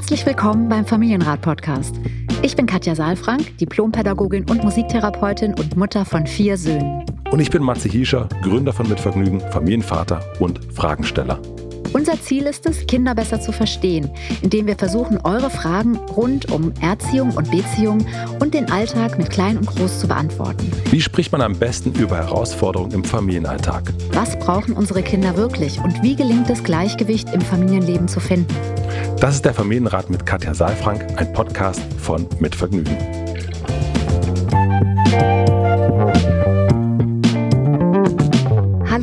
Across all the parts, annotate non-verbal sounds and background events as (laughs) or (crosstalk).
Herzlich willkommen beim Familienrat-Podcast. Ich bin Katja Saalfrank, Diplompädagogin und Musiktherapeutin und Mutter von vier Söhnen. Und ich bin Matze Hiescher, Gründer von Mitvergnügen, Familienvater und Fragensteller. Unser Ziel ist es, Kinder besser zu verstehen, indem wir versuchen, eure Fragen rund um Erziehung und Beziehung und den Alltag mit Klein und Groß zu beantworten. Wie spricht man am besten über Herausforderungen im Familienalltag? Was brauchen unsere Kinder wirklich und wie gelingt es, Gleichgewicht im Familienleben zu finden? Das ist der Familienrat mit Katja Saalfrank, ein Podcast von Mitvergnügen.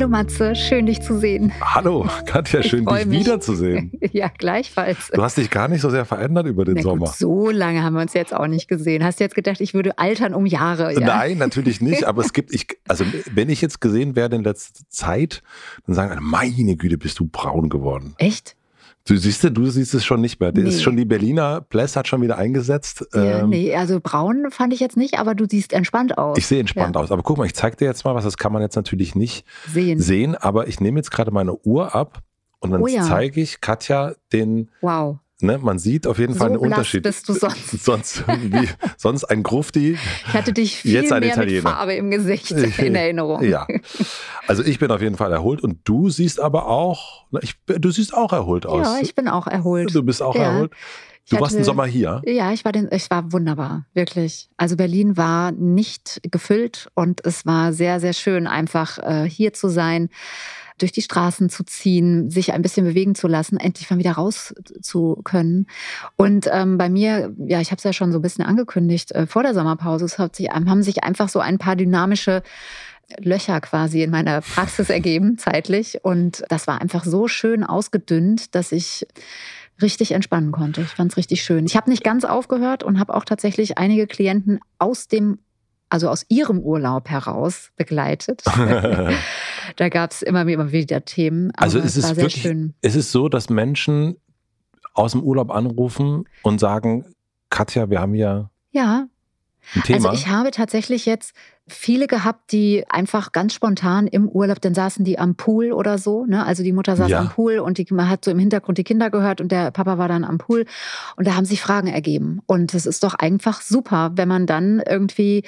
Hallo Matze, schön dich zu sehen. Hallo Katja, schön dich mich. wiederzusehen. (laughs) Ja, gleichfalls. Du hast dich gar nicht so sehr verändert über den Na Sommer. Gut, so lange haben wir uns jetzt auch nicht gesehen. Hast du jetzt gedacht, ich würde altern um Jahre? Ja? Nein, natürlich nicht. Aber es gibt, ich, (laughs) also wenn ich jetzt gesehen werde in letzter Zeit, dann sagen alle, meine Güte, bist du braun geworden. Echt? Du siehst, du siehst es schon nicht mehr. Nee. Ist schon die Berliner Pless hat schon wieder eingesetzt. Ja, ähm, nee, also braun fand ich jetzt nicht, aber du siehst entspannt aus. Ich sehe entspannt ja. aus. Aber guck mal, ich zeig dir jetzt mal was, das kann man jetzt natürlich nicht sehen. sehen aber ich nehme jetzt gerade meine Uhr ab und dann oh ja. zeige ich Katja den wow. Ne, man sieht auf jeden Fall so einen Unterschied. bist du sonst. (laughs) sonst, wie, sonst ein Grufti. Ich hatte dich viel jetzt ein mehr Italiener. mit Farbe im Gesicht (laughs) in Erinnerung. Ja, also ich bin auf jeden Fall erholt und du siehst aber auch, ich, du siehst auch erholt aus. Ja, ich bin auch erholt. Du bist auch ja. erholt. Du hatte, warst im Sommer hier? Ja, ich war, den, ich war wunderbar, wirklich. Also Berlin war nicht gefüllt und es war sehr, sehr schön, einfach äh, hier zu sein durch die Straßen zu ziehen, sich ein bisschen bewegen zu lassen, endlich mal wieder raus zu können. Und ähm, bei mir, ja, ich habe es ja schon so ein bisschen angekündigt, äh, vor der Sommerpause, sich, haben sich einfach so ein paar dynamische Löcher quasi in meiner Praxis ergeben, (laughs) zeitlich. Und das war einfach so schön ausgedünnt, dass ich richtig entspannen konnte. Ich fand es richtig schön. Ich habe nicht ganz aufgehört und habe auch tatsächlich einige Klienten aus dem also aus ihrem Urlaub heraus begleitet. (laughs) da gab es immer, immer wieder Themen. also es ist wirklich, schön. es ist so, dass Menschen aus dem Urlaub anrufen und sagen, Katja, wir haben ja, ja. ein Thema. Also ich habe tatsächlich jetzt viele gehabt, die einfach ganz spontan im Urlaub, dann saßen die am Pool oder so. Ne? Also die Mutter saß ja. am Pool und die, man hat so im Hintergrund die Kinder gehört und der Papa war dann am Pool. Und da haben sich Fragen ergeben. Und es ist doch einfach super, wenn man dann irgendwie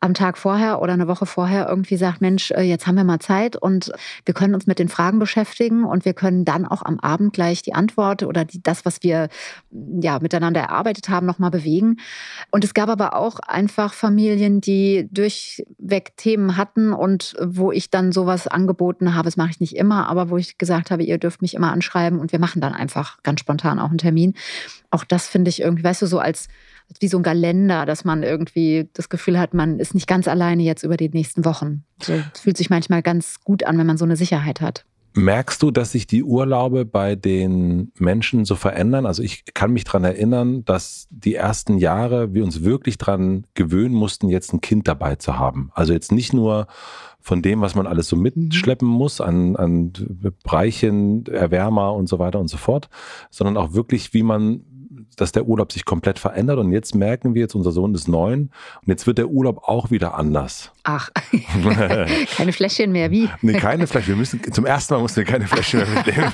am Tag vorher oder eine Woche vorher irgendwie sagt, Mensch, äh, jetzt haben wir mal Zeit und wir können uns mit den Fragen beschäftigen und wir können dann auch am Abend gleich die Antwort oder die, das, was wir ja miteinander erarbeitet haben, nochmal bewegen. Und es gab aber auch einfach Familien, die durch weg Themen hatten und wo ich dann sowas angeboten habe, das mache ich nicht immer, aber wo ich gesagt habe, ihr dürft mich immer anschreiben und wir machen dann einfach ganz spontan auch einen Termin. Auch das finde ich irgendwie, weißt du, so als wie so ein Kalender, dass man irgendwie das Gefühl hat, man ist nicht ganz alleine jetzt über die nächsten Wochen. So fühlt sich manchmal ganz gut an, wenn man so eine Sicherheit hat. Merkst du, dass sich die Urlaube bei den Menschen so verändern? Also ich kann mich daran erinnern, dass die ersten Jahre wir uns wirklich daran gewöhnen mussten, jetzt ein Kind dabei zu haben. Also jetzt nicht nur von dem, was man alles so mitschleppen mhm. muss an, an Bereichen, Erwärmer und so weiter und so fort, sondern auch wirklich, wie man dass der Urlaub sich komplett verändert und jetzt merken wir jetzt, unser Sohn ist neun und jetzt wird der Urlaub auch wieder anders. Ach, (laughs) keine Fläschchen mehr, wie? (laughs) Nee, keine Fläschchen. Wir müssen, zum ersten Mal mussten wir keine Fläschchen mehr mitnehmen.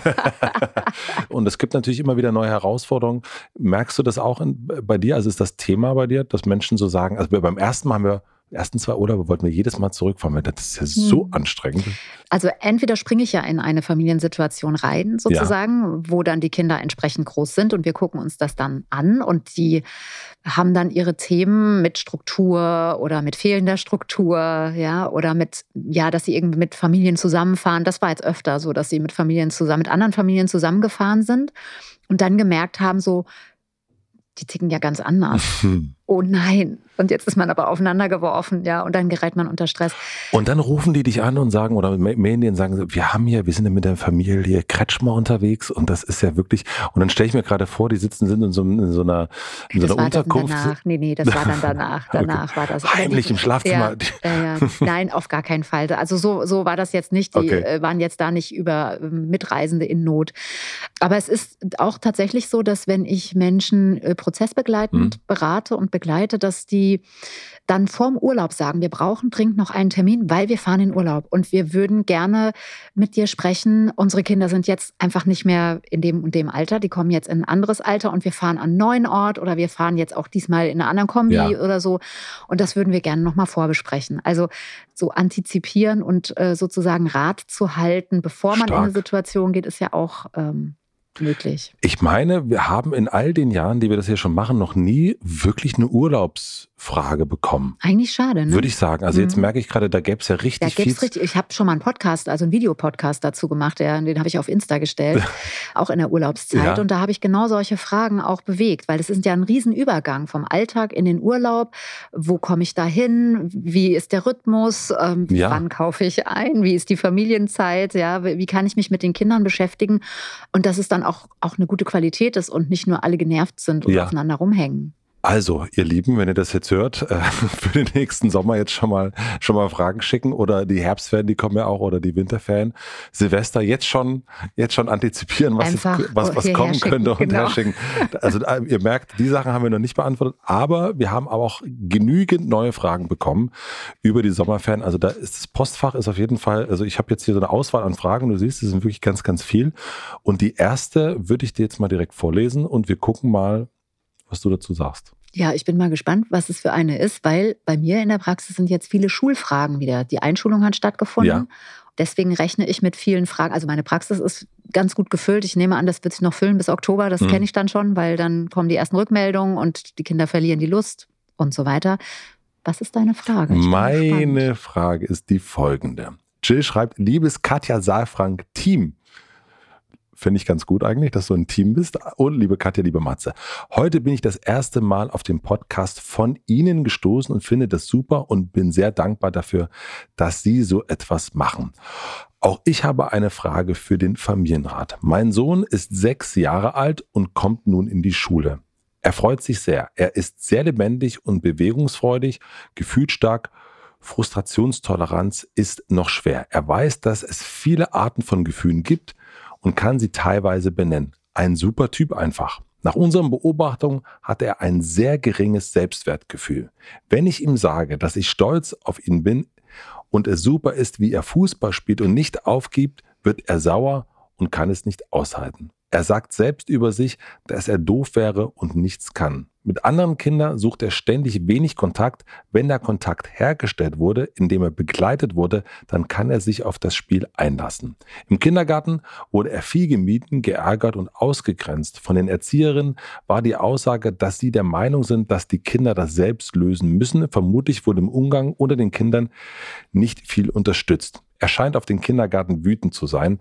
(laughs) und es gibt natürlich immer wieder neue Herausforderungen. Merkst du das auch in, bei dir? Also ist das Thema bei dir, dass Menschen so sagen, also beim ersten Mal haben wir ersten zwei Urlaube wollten wir jedes Mal zurückfahren, weil das ist ja so hm. anstrengend. Also entweder springe ich ja in eine Familiensituation rein, sozusagen, ja. wo dann die Kinder entsprechend groß sind und wir gucken uns das dann an und die haben dann ihre Themen mit Struktur oder mit fehlender Struktur, ja, oder mit, ja, dass sie irgendwie mit Familien zusammenfahren. Das war jetzt öfter so, dass sie mit Familien zusammen, mit anderen Familien zusammengefahren sind und dann gemerkt haben, so, die ticken ja ganz anders. (laughs) oh nein. Und jetzt ist man aber aufeinander geworfen, ja, und dann gerät man unter Stress. Und dann rufen die dich an und sagen, oder mailen die und sagen, wir haben hier, wir sind ja mit der Familie Kretschmer unterwegs und das ist ja wirklich, und dann stelle ich mir gerade vor, die sitzen sind in so, in so einer, in so einer Unterkunft. Danach. Nee, nee, das war dann (laughs) danach. Danach okay. war das. Heimlich die, im Schlafzimmer. Ja, ja, Nein, auf gar keinen Fall. Also so, so war das jetzt nicht. Die okay. Äh, waren jetzt da nicht über ähm, Mitreisende in Not. Aber es ist auch tatsächlich so, dass wenn ich Menschen äh, prozessbegleitend hm. berate und begleite, begleite, dass die dann vorm Urlaub sagen, wir brauchen dringend noch einen Termin, weil wir fahren in Urlaub und wir würden gerne mit dir sprechen. Unsere Kinder sind jetzt einfach nicht mehr in dem und dem Alter, die kommen jetzt in ein anderes Alter und wir fahren an einen neuen Ort oder wir fahren jetzt auch diesmal in einer anderen Kombi ja. oder so und das würden wir gerne nochmal vorbesprechen. Also so antizipieren und äh, sozusagen Rat zu halten, bevor man Stark. in eine Situation geht, ist ja auch ähm, möglich. Ich meine, wir haben in all den Jahren, die wir das hier schon machen, noch nie wirklich eine Urlaubsfrage bekommen. Eigentlich schade, ne? Würde ich sagen. Also mhm. jetzt merke ich gerade, da gäbe es ja richtig da viel. Richtig. Ich habe schon mal einen Podcast, also einen Videopodcast dazu gemacht, der, den habe ich auf Insta gestellt, (laughs) auch in der Urlaubszeit. Ja. Und da habe ich genau solche Fragen auch bewegt, weil es ist ja ein Riesenübergang vom Alltag in den Urlaub. Wo komme ich da hin? Wie ist der Rhythmus? Ähm, ja. Wann kaufe ich ein? Wie ist die Familienzeit? Ja, wie kann ich mich mit den Kindern beschäftigen? Und das ist dann auch, auch eine gute Qualität ist und nicht nur alle genervt sind und ja. aufeinander rumhängen. Also, ihr Lieben, wenn ihr das jetzt hört, äh, (laughs) für den nächsten Sommer jetzt schon mal, schon mal Fragen schicken oder die Herbstferien, die kommen ja auch, oder die Winterferien. Silvester jetzt schon, jetzt schon antizipieren, was, jetzt, was, was kommen könnte und genau. herschicken. Also, äh, ihr merkt, die Sachen haben wir noch nicht beantwortet, aber wir haben aber auch genügend neue Fragen bekommen über die Sommerferien. Also, da ist das Postfach ist auf jeden Fall, also ich habe jetzt hier so eine Auswahl an Fragen, du siehst, es sind wirklich ganz, ganz viel. Und die erste würde ich dir jetzt mal direkt vorlesen und wir gucken mal, was du dazu sagst. Ja, ich bin mal gespannt, was es für eine ist, weil bei mir in der Praxis sind jetzt viele Schulfragen wieder. Die Einschulung hat stattgefunden. Ja. Deswegen rechne ich mit vielen Fragen. Also meine Praxis ist ganz gut gefüllt. Ich nehme an, das wird sich noch füllen bis Oktober. Das mhm. kenne ich dann schon, weil dann kommen die ersten Rückmeldungen und die Kinder verlieren die Lust und so weiter. Was ist deine Frage? Meine Frage ist die folgende. Jill schreibt, liebes Katja Saalfrank Team, Finde ich ganz gut eigentlich, dass du ein Team bist. Und liebe Katja, liebe Matze, heute bin ich das erste Mal auf dem Podcast von Ihnen gestoßen und finde das super und bin sehr dankbar dafür, dass Sie so etwas machen. Auch ich habe eine Frage für den Familienrat. Mein Sohn ist sechs Jahre alt und kommt nun in die Schule. Er freut sich sehr. Er ist sehr lebendig und bewegungsfreudig, gefühlsstark Frustrationstoleranz ist noch schwer. Er weiß, dass es viele Arten von Gefühlen gibt, und kann sie teilweise benennen. Ein super Typ einfach. Nach unseren Beobachtungen hat er ein sehr geringes Selbstwertgefühl. Wenn ich ihm sage, dass ich stolz auf ihn bin und es super ist, wie er Fußball spielt und nicht aufgibt, wird er sauer und kann es nicht aushalten. Er sagt selbst über sich, dass er doof wäre und nichts kann. Mit anderen Kindern sucht er ständig wenig Kontakt. Wenn der Kontakt hergestellt wurde, indem er begleitet wurde, dann kann er sich auf das Spiel einlassen. Im Kindergarten wurde er viel gemieden, geärgert und ausgegrenzt. Von den Erzieherinnen war die Aussage, dass sie der Meinung sind, dass die Kinder das selbst lösen müssen. Vermutlich wurde im Umgang unter den Kindern nicht viel unterstützt. Er scheint auf den Kindergarten wütend zu sein.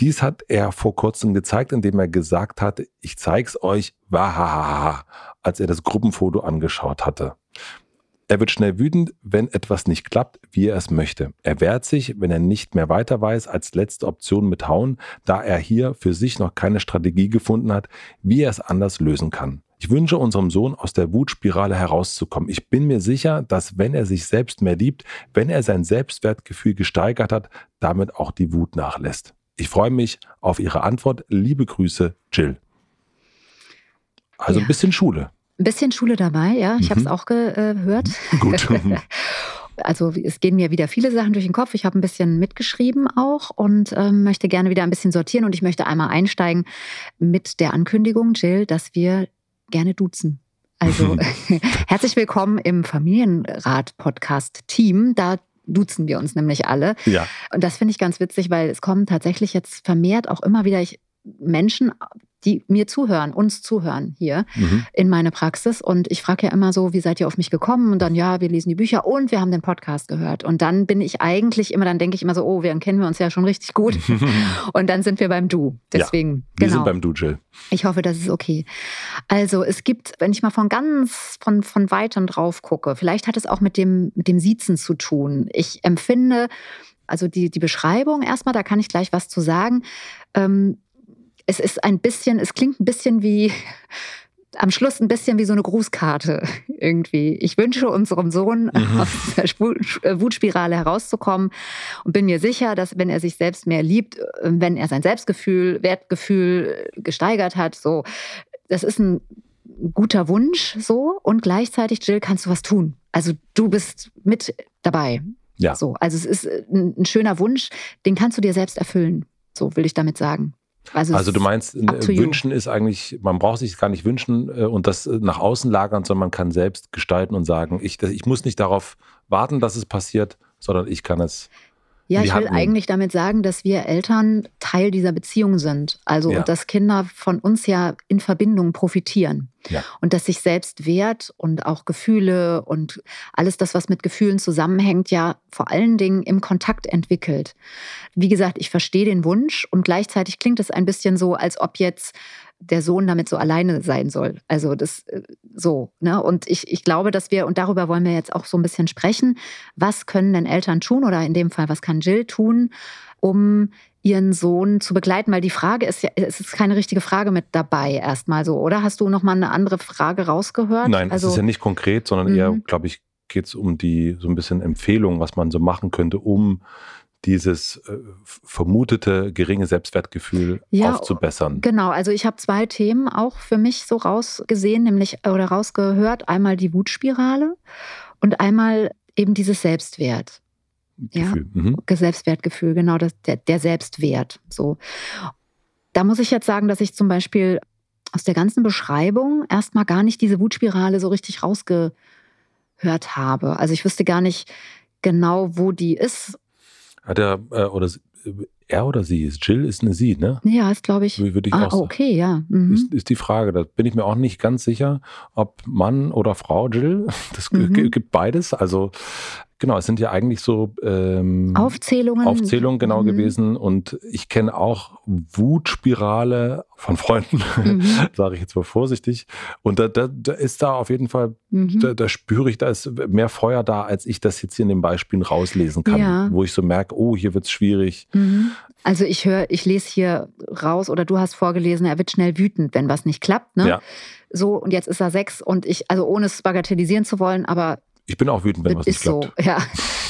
Dies hat er vor kurzem gezeigt, indem er gesagt hat, ich zeig's euch, wahahaha, als er das Gruppenfoto angeschaut hatte. Er wird schnell wütend, wenn etwas nicht klappt, wie er es möchte. Er wehrt sich, wenn er nicht mehr weiter weiß, als letzte Option mit Hauen, da er hier für sich noch keine Strategie gefunden hat, wie er es anders lösen kann. Ich wünsche unserem Sohn aus der Wutspirale herauszukommen. Ich bin mir sicher, dass wenn er sich selbst mehr liebt, wenn er sein Selbstwertgefühl gesteigert hat, damit auch die Wut nachlässt. Ich freue mich auf Ihre Antwort. Liebe Grüße, Jill. Also ja. ein bisschen Schule. Ein bisschen Schule dabei, ja. Ich mhm. habe es auch gehört. (laughs) Gut. (laughs) Also es gehen mir wieder viele Sachen durch den Kopf. Ich habe ein bisschen mitgeschrieben auch und ähm, möchte gerne wieder ein bisschen sortieren. Und ich möchte einmal einsteigen mit der Ankündigung, Jill, dass wir gerne duzen. Also (laughs) (laughs) herzlich willkommen im Familienrat-Podcast-Team. Da duzen wir uns nämlich alle. Ja. Und das finde ich ganz witzig, weil es kommen tatsächlich jetzt vermehrt auch immer wieder Menschen die mir zuhören, uns zuhören hier mhm. in meine Praxis. Und ich frage ja immer so, wie seid ihr auf mich gekommen? Und dann, ja, wir lesen die Bücher und wir haben den Podcast gehört. Und dann bin ich eigentlich immer, dann denke ich immer so, oh, wir kennen wir uns ja schon richtig gut. (laughs) und dann sind wir beim Du. Deswegen, ja, wir genau. sind beim Du, Jill. Ich hoffe, das ist okay. Also es gibt, wenn ich mal von ganz, von, von weitem drauf gucke, vielleicht hat es auch mit dem, mit dem Siezen zu tun. Ich empfinde, also die, die Beschreibung erstmal, da kann ich gleich was zu sagen. Ähm, es ist ein bisschen, es klingt ein bisschen wie am Schluss ein bisschen wie so eine Grußkarte (laughs) irgendwie. Ich wünsche unserem Sohn mhm. (laughs) aus der äh, Wutspirale herauszukommen und bin mir sicher, dass wenn er sich selbst mehr liebt, äh, wenn er sein Selbstgefühl, Wertgefühl gesteigert hat, so, das ist ein guter Wunsch so und gleichzeitig, Jill, kannst du was tun. Also du bist mit dabei. Ja. So, also es ist ein, ein schöner Wunsch, den kannst du dir selbst erfüllen. So will ich damit sagen. Also, also du meinst, wünschen ist eigentlich, man braucht sich gar nicht wünschen äh, und das äh, nach außen lagern, sondern man kann selbst gestalten und sagen, ich, ich muss nicht darauf warten, dass es passiert, sondern ich kann es ja, ich will eigentlich damit sagen, dass wir Eltern Teil dieser Beziehung sind. Also ja. dass Kinder von uns ja in Verbindung profitieren. Ja. Und dass sich Selbstwert und auch Gefühle und alles das, was mit Gefühlen zusammenhängt, ja vor allen Dingen im Kontakt entwickelt. Wie gesagt, ich verstehe den Wunsch und gleichzeitig klingt es ein bisschen so, als ob jetzt der Sohn damit so alleine sein soll. Also das äh, so. Ne? Und ich, ich glaube, dass wir, und darüber wollen wir jetzt auch so ein bisschen sprechen, was können denn Eltern tun oder in dem Fall, was kann Jill tun, um ihren Sohn zu begleiten? Weil die Frage ist ja, es ist keine richtige Frage mit dabei erstmal so, oder? Hast du nochmal eine andere Frage rausgehört? Nein, also, es ist ja nicht konkret, sondern eher, mhm. glaube ich, geht es um die so ein bisschen Empfehlung, was man so machen könnte, um dieses äh, vermutete geringe Selbstwertgefühl ja, aufzubessern. Genau, also ich habe zwei Themen auch für mich so rausgesehen, nämlich oder rausgehört. Einmal die Wutspirale und einmal eben dieses Selbstwert. Gefühl. Ja, mhm. Selbstwertgefühl, genau, das, der, der Selbstwert. So. Da muss ich jetzt sagen, dass ich zum Beispiel aus der ganzen Beschreibung erstmal gar nicht diese Wutspirale so richtig rausgehört habe. Also ich wüsste gar nicht genau, wo die ist hat er, äh, oder er oder sie ist? Jill ist eine sie, ne? Ja, ist glaube ich. Würde ich ah, auch okay, ja. Mhm. Ist, ist, die Frage. Da bin ich mir auch nicht ganz sicher, ob Mann oder Frau Jill. (laughs) Das mhm. gibt beides. Also Genau, es sind ja eigentlich so ähm, Aufzählungen. Aufzählungen genau mhm. gewesen. Und ich kenne auch Wutspirale von Freunden, mhm. (laughs) sage ich jetzt mal vorsichtig. Und da, da, da ist da auf jeden Fall, mhm. da, da, spüre ich, da ist mehr Feuer da, als ich das jetzt hier in den Beispielen rauslesen kann. Ja. Wo ich so merke, oh, hier wird es schwierig. Mhm. Also ich höre, ich lese hier raus oder du hast vorgelesen, er wird schnell wütend, wenn was nicht klappt. Ne? Ja. So, und jetzt ist er sechs und ich, also ohne es bagatellisieren zu wollen, aber ich bin auch wütend, wenn was nicht klappt. So, ja.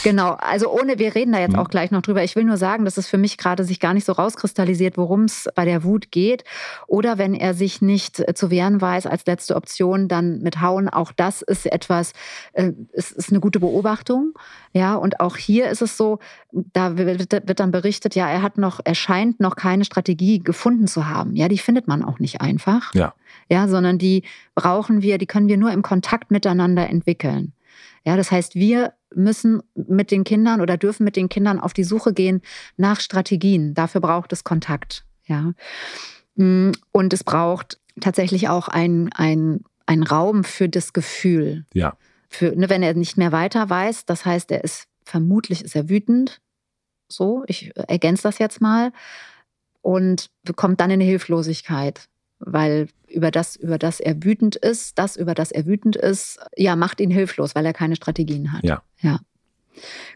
Genau, also ohne, wir reden da jetzt mhm. auch gleich noch drüber. Ich will nur sagen, dass es für mich gerade sich gar nicht so rauskristallisiert, worum es bei der Wut geht. Oder wenn er sich nicht äh, zu wehren weiß als letzte Option, dann mit Hauen. Auch das ist etwas, äh, es ist eine gute Beobachtung. Ja, und auch hier ist es so, da wird, wird dann berichtet, ja, er hat noch, er scheint noch keine Strategie gefunden zu haben. Ja, die findet man auch nicht einfach. Ja. Ja, sondern die brauchen wir, die können wir nur im Kontakt miteinander entwickeln. Ja, das heißt, wir müssen mit den Kindern oder dürfen mit den Kindern auf die Suche gehen nach Strategien. Dafür braucht es Kontakt. Ja. Mm, und es braucht tatsächlich auch einen ein Raum für das Gefühl. Ja. Für, ne, wenn er nicht mehr weiter weiß, das heißt, er ist vermutlich ist er wütend. So, ich ergänze das jetzt mal. Und kommt dann in eine Hilflosigkeit weil über das, über das er wütend ist, das, über das er wütend ist, ja, macht ihn hilflos, weil er keine Strategien hat. Ja. ja.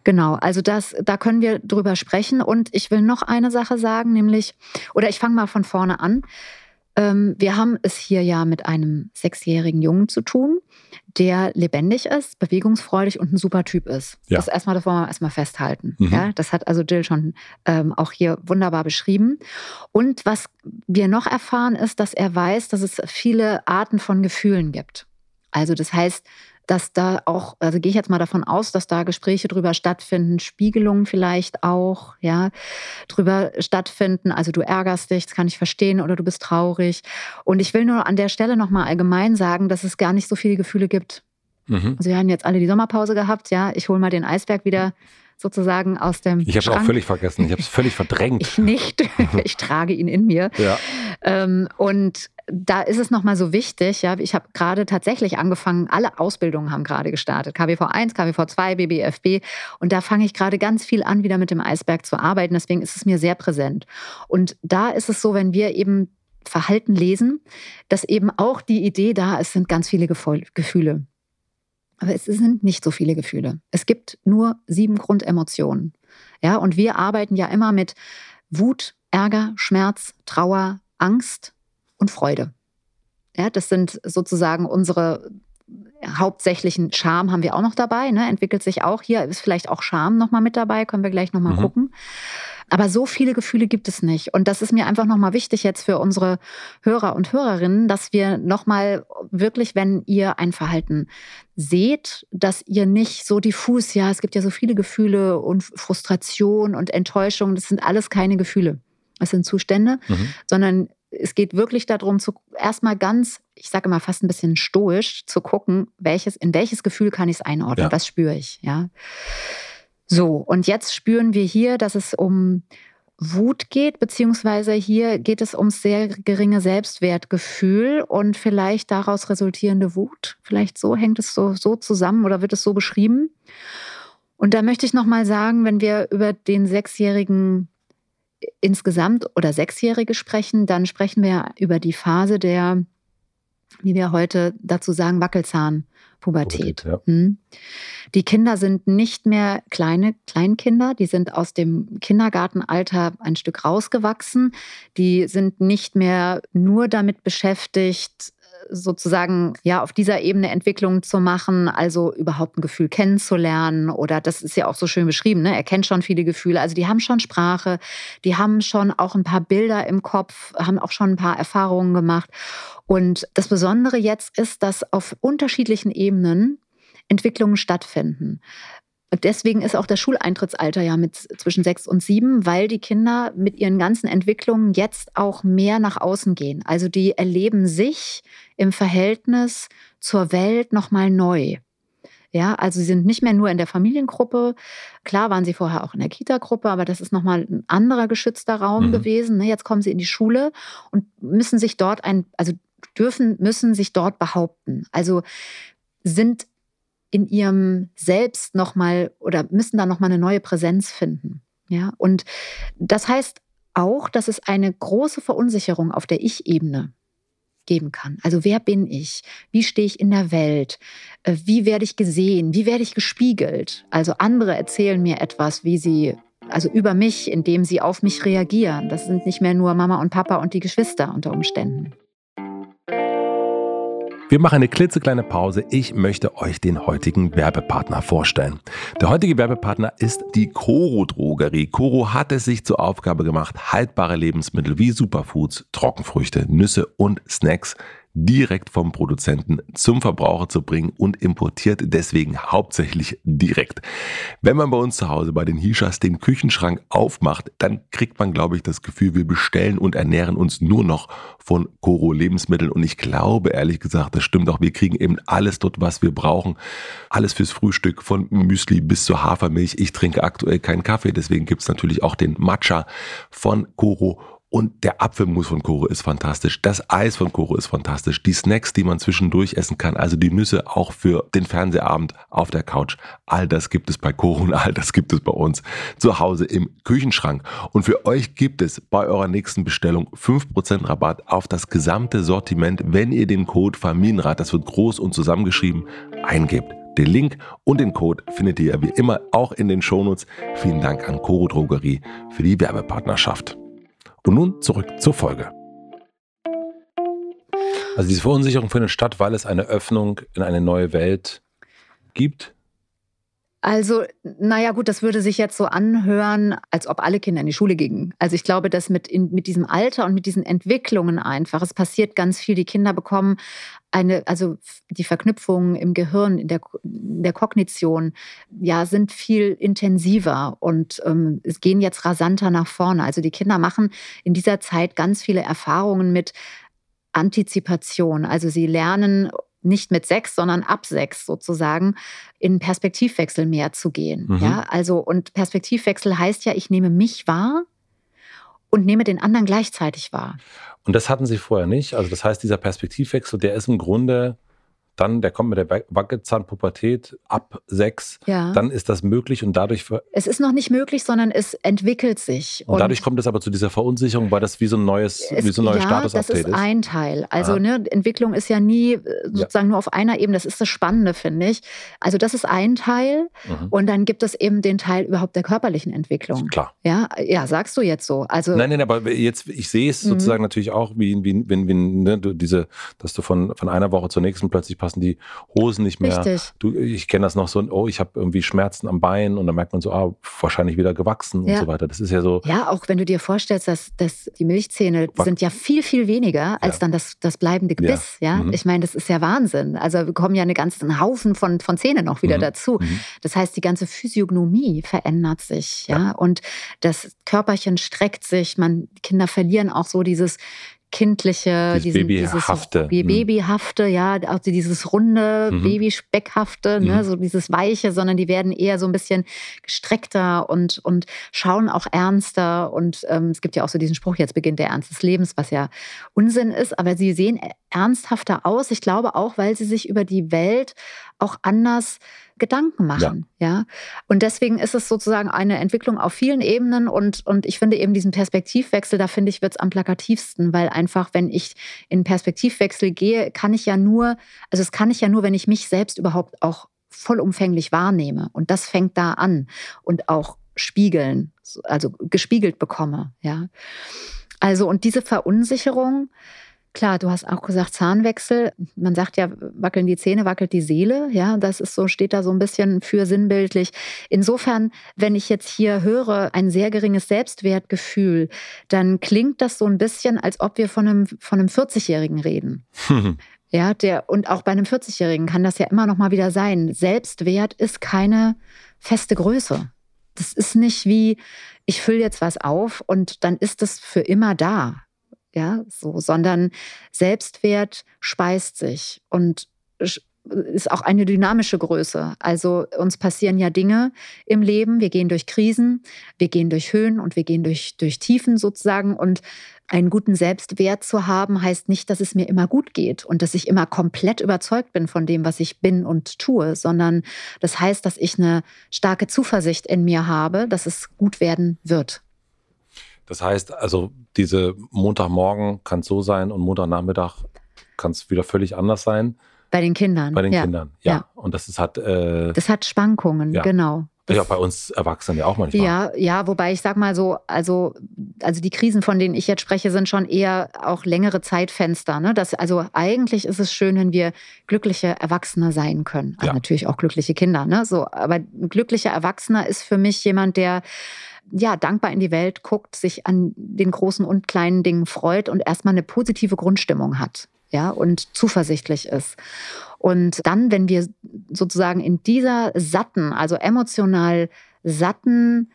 Genau, also das, da können wir drüber sprechen. Und ich will noch eine Sache sagen, nämlich, oder ich fange mal von vorne an. Ähm, wir haben es hier ja mit einem sechsjährigen Jungen zu tun, der lebendig ist, bewegungsfreudig und ein super Typ ist. Ja. Das erstmal, das wollen wir erstmal festhalten. Mhm. Ja, das hat also Jill schon ähm, auch hier wunderbar beschrieben. Und was wir noch erfahren, ist, dass er weiß, dass es viele Arten von Gefühlen gibt. Also das heißt, dass da auch, also gehe ich jetzt mal davon aus, dass da Gespräche drüber stattfinden, Spiegelungen vielleicht auch, ja, drüber stattfinden. Also du ärgerst dich, das kann ich verstehen, oder du bist traurig. Und ich will nur an der Stelle nochmal allgemein sagen, dass es gar nicht so viele Gefühle gibt. Mhm. Also wir haben jetzt alle die Sommerpause gehabt, ja. Ich hole mal den Eisberg wieder sozusagen aus dem. Ich habe es auch völlig vergessen. Ich habe es völlig verdrängt. ich nicht. (laughs) ich trage ihn in mir. Ja. Ähm, und da ist es nochmal so wichtig, ja, ich habe gerade tatsächlich angefangen, alle Ausbildungen haben gerade gestartet. KWV 1, KWV 2, BBFB. Und da fange ich gerade ganz viel an, wieder mit dem Eisberg zu arbeiten. Deswegen ist es mir sehr präsent. Und da ist es so, wenn wir eben Verhalten lesen, dass eben auch die Idee da ist, sind ganz viele Gefühle. Aber es sind nicht so viele Gefühle. Es gibt nur sieben Grundemotionen. Ja, und wir arbeiten ja immer mit Wut, Ärger, Schmerz, Trauer, Angst, und Freude. Ja, das sind sozusagen unsere hauptsächlichen Scham haben wir auch noch dabei, ne? entwickelt sich auch hier, ist vielleicht auch Scham nochmal mit dabei, können wir gleich nochmal mhm. gucken. Aber so viele Gefühle gibt es nicht. Und das ist mir einfach nochmal wichtig jetzt für unsere Hörer und Hörerinnen, dass wir nochmal wirklich, wenn ihr ein Verhalten seht, dass ihr nicht so diffus, ja, es gibt ja so viele Gefühle und Frustration und Enttäuschung, das sind alles keine Gefühle. Das sind Zustände, mhm. sondern es geht wirklich darum, zu erstmal ganz, ich sage immer fast ein bisschen stoisch, zu gucken, welches, in welches Gefühl kann ich es einordnen, ja. was spüre ich, ja. So, und jetzt spüren wir hier, dass es um Wut geht, beziehungsweise hier geht es ums sehr geringe Selbstwertgefühl und vielleicht daraus resultierende Wut. Vielleicht so hängt es so, so zusammen oder wird es so beschrieben. Und da möchte ich nochmal sagen, wenn wir über den Sechsjährigen insgesamt oder Sechsjährige sprechen, dann sprechen wir über die Phase der, wie wir heute dazu sagen, Wackelzahnpubertät. Ja. Hm. Die Kinder sind nicht mehr kleine Kleinkinder, die sind aus dem Kindergartenalter ein Stück rausgewachsen. Die sind nicht mehr nur damit beschäftigt, sozusagen ja auf dieser Ebene Entwicklung zu machen, also überhaupt ein Gefühl kennenzulernen oder das ist ja auch so schön beschrieben, ne? er kennt schon viele Gefühle, also die haben schon Sprache, die haben schon auch ein paar Bilder im Kopf, haben auch schon ein paar Erfahrungen gemacht und das Besondere jetzt ist, dass auf unterschiedlichen Ebenen Entwicklungen stattfinden. Deswegen ist auch das Schuleintrittsalter ja mit zwischen sechs und sieben, weil die Kinder mit ihren ganzen Entwicklungen jetzt auch mehr nach außen gehen. Also die erleben sich im Verhältnis zur Welt nochmal neu. Ja, also sie sind nicht mehr nur in der Familiengruppe. Klar waren sie vorher auch in der Kita-Gruppe, aber das ist nochmal ein anderer geschützter Raum mhm. gewesen. Ne? Jetzt kommen sie in die Schule und müssen sich dort ein, also dürfen, müssen sich dort behaupten. Also sind in ihrem Selbst nochmal oder müssen da nochmal eine neue Präsenz finden. Ja, und das heißt auch, dass es eine große Verunsicherung auf der Ich-Ebene geben kann. Also wer bin ich? Wie stehe ich in der Welt? Äh, wie werde ich gesehen? Wie werde ich gespiegelt? Also andere erzählen mir etwas, wie sie also über mich, indem sie auf mich reagieren. Das sind nicht mehr nur Mama und Papa und die Geschwister unter Umständen. Wir machen eine klitzekleine Pause. Ich möchte euch den heutigen Werbepartner vorstellen. Der heutige Werbepartner ist die Coro Drogerie. Coro hat es sich zur Aufgabe gemacht, haltbare Lebensmittel wie Superfoods, Trockenfrüchte, Nüsse und Snacks direkt vom Produzenten zum Verbraucher zu bringen und importiert deswegen hauptsächlich direkt. Wenn man bei uns zu Hause bei den Hishas den Küchenschrank aufmacht, dann kriegt man, glaube ich, das Gefühl, wir bestellen und ernähren uns nur noch von Koro Lebensmitteln und ich glaube, ehrlich gesagt, das stimmt auch, wir kriegen eben alles dort, was wir brauchen. Alles fürs Frühstück, von Müsli bis zur Hafermilch. Ich trinke aktuell keinen Kaffee, deswegen gibt es natürlich auch den Matcha von Koro und der Apfelmus von Koro ist fantastisch. Das Eis von Koro ist fantastisch. Die Snacks, die man zwischendurch essen kann, also die Nüsse auch für den Fernsehabend auf der Couch. All das gibt es bei Koro und all das gibt es bei uns zu Hause im Küchenschrank. Und für euch gibt es bei eurer nächsten Bestellung 5% Rabatt auf das gesamte Sortiment, wenn ihr den Code Familienrat, das wird groß und zusammengeschrieben, eingebt. Den Link und den Code findet ihr wie immer auch in den Shownotes. Vielen Dank an Koro Drogerie für die Werbepartnerschaft. Und nun zurück zur Folge. Also diese Verunsicherung findet statt, weil es eine Öffnung in eine neue Welt gibt. Also, naja, gut, das würde sich jetzt so anhören, als ob alle Kinder in die Schule gingen. Also, ich glaube, dass mit, in, mit diesem Alter und mit diesen Entwicklungen einfach, es passiert ganz viel. Die Kinder bekommen eine, also die Verknüpfungen im Gehirn, in der, in der Kognition, ja, sind viel intensiver und ähm, es gehen jetzt rasanter nach vorne. Also, die Kinder machen in dieser Zeit ganz viele Erfahrungen mit Antizipation. Also sie lernen nicht mit sechs, sondern ab sechs sozusagen in Perspektivwechsel mehr zu gehen. Mhm. Ja, also und Perspektivwechsel heißt ja, ich nehme mich wahr und nehme den anderen gleichzeitig wahr. Und das hatten Sie vorher nicht. Also das heißt, dieser Perspektivwechsel, der ist im Grunde dann, der kommt mit der Wackelzahnpubertät ab sechs, ja. dann ist das möglich und dadurch. Es ist noch nicht möglich, sondern es entwickelt sich. Und, und dadurch kommt es aber zu dieser Verunsicherung, weil das wie so ein neues, es, wie so ein neues ja, Status-Update ist. Das ist ein Teil. Also ne, Entwicklung ist ja nie äh, sozusagen ja. nur auf einer Ebene. Das ist das Spannende, finde ich. Also das ist ein Teil. Mhm. Und dann gibt es eben den Teil überhaupt der körperlichen Entwicklung. Klar. Ja, ja, sagst du jetzt so. Also, nein, nein, aber jetzt, ich sehe es mhm. sozusagen natürlich auch, wie, wie, wenn, wenn ne, du diese, dass du von, von einer Woche zur nächsten plötzlich passen die Hosen nicht mehr. Richtig. Du, ich kenne das noch so, oh, ich habe irgendwie Schmerzen am Bein und dann merkt man so, ah, wahrscheinlich wieder gewachsen ja. und so weiter. Das ist ja so. Ja, auch wenn du dir vorstellst, dass, dass die Milchzähne sind ja viel, viel weniger als ja. dann das, das bleibende Gebiss. Ja, ja? Mhm. ich meine, das ist ja Wahnsinn. Also wir kommen ja einen ganzen Haufen von, von Zähnen noch wieder mhm. dazu. Mhm. Das heißt, die ganze Physiognomie verändert sich, ja, und das Körperchen streckt sich. Man Kinder verlieren auch so dieses kindliche, dieses diesen, Babyhafte. Dieses Babyhafte, ja, also dieses runde, mhm. Babysspeckhafte, ne, mhm. so dieses Weiche, sondern die werden eher so ein bisschen gestreckter und, und schauen auch ernster. Und ähm, es gibt ja auch so diesen Spruch, jetzt beginnt der Ernst des Lebens, was ja Unsinn ist, aber sie sehen ernsthafter aus. Ich glaube auch, weil sie sich über die Welt auch anders Gedanken machen. Ja. ja. Und deswegen ist es sozusagen eine Entwicklung auf vielen Ebenen und, und ich finde eben diesen Perspektivwechsel, da finde ich, wird es am plakativsten, weil einfach, wenn ich in Perspektivwechsel gehe, kann ich ja nur, also es kann ich ja nur, wenn ich mich selbst überhaupt auch vollumfänglich wahrnehme. Und das fängt da an und auch spiegeln, also gespiegelt bekomme, ja. Also, und diese Verunsicherung, Klar, du hast auch gesagt Zahnwechsel. Man sagt ja, wackeln die Zähne, wackelt die Seele. Ja, das ist so, steht da so ein bisschen für sinnbildlich. Insofern, wenn ich jetzt hier höre, ein sehr geringes Selbstwertgefühl, dann klingt das so ein bisschen, als ob wir von einem, von einem 40-Jährigen reden. (laughs) ja, der, und auch bei einem 40-Jährigen kann das ja immer noch mal wieder sein. Selbstwert ist keine feste Größe. Das ist nicht wie, ich fülle jetzt was auf und dann ist es für immer da ja, so, sondern Selbstwert speist sich und ist auch eine dynamische Größe. Also uns passieren ja Dinge im Leben. Wir gehen durch Krisen, wir gehen durch Höhen und wir gehen durch, durch Tiefen sozusagen. Und einen guten Selbstwert zu haben, heißt nicht, dass es mir immer gut geht und dass ich immer komplett überzeugt bin von dem, was ich bin und tue, sondern das heißt, dass ich eine starke Zuversicht in mir habe, dass es gut werden wird. Das heißt, also diese Montagmorgen kann es so sein und Montagnachmittag kann es wieder völlig anders sein. Bei den Kindern. Bei den ja. Kindern, ja. ja. Und das ist hat. Äh, das hat Schwankungen, ja. genau. Das, ja, bei uns Erwachsenen ja auch manchmal. Ja, ja, wobei ich sag mal so, also, also die Krisen, von denen ich jetzt spreche, sind schon eher auch längere Zeitfenster. Ne? Das, also eigentlich ist es schön, wenn wir glückliche Erwachsene sein können. Also ja. natürlich auch glückliche Kinder, ne? So, aber ein glücklicher Erwachsener ist für mich jemand, der ja, dankbar in die Welt guckt, sich an den großen und kleinen Dingen freut und erstmal eine positive Grundstimmung hat. Ja, und zuversichtlich ist. Und dann, wenn wir sozusagen in dieser satten, also emotional satten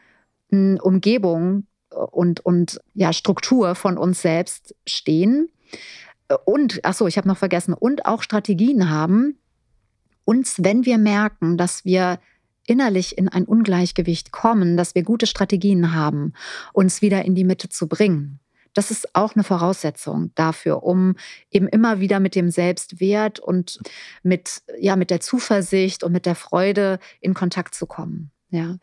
hm, Umgebung äh, und, und ja, Struktur von uns selbst stehen äh, und, ach so, ich habe noch vergessen, und auch Strategien haben, uns, wenn wir merken, dass wir innerlich in ein Ungleichgewicht kommen, dass wir gute Strategien haben, uns wieder in die Mitte zu bringen. Das ist auch eine Voraussetzung dafür, um eben immer wieder mit dem Selbstwert und mit, ja, mit der Zuversicht und mit der Freude in Kontakt zu kommen. Ja.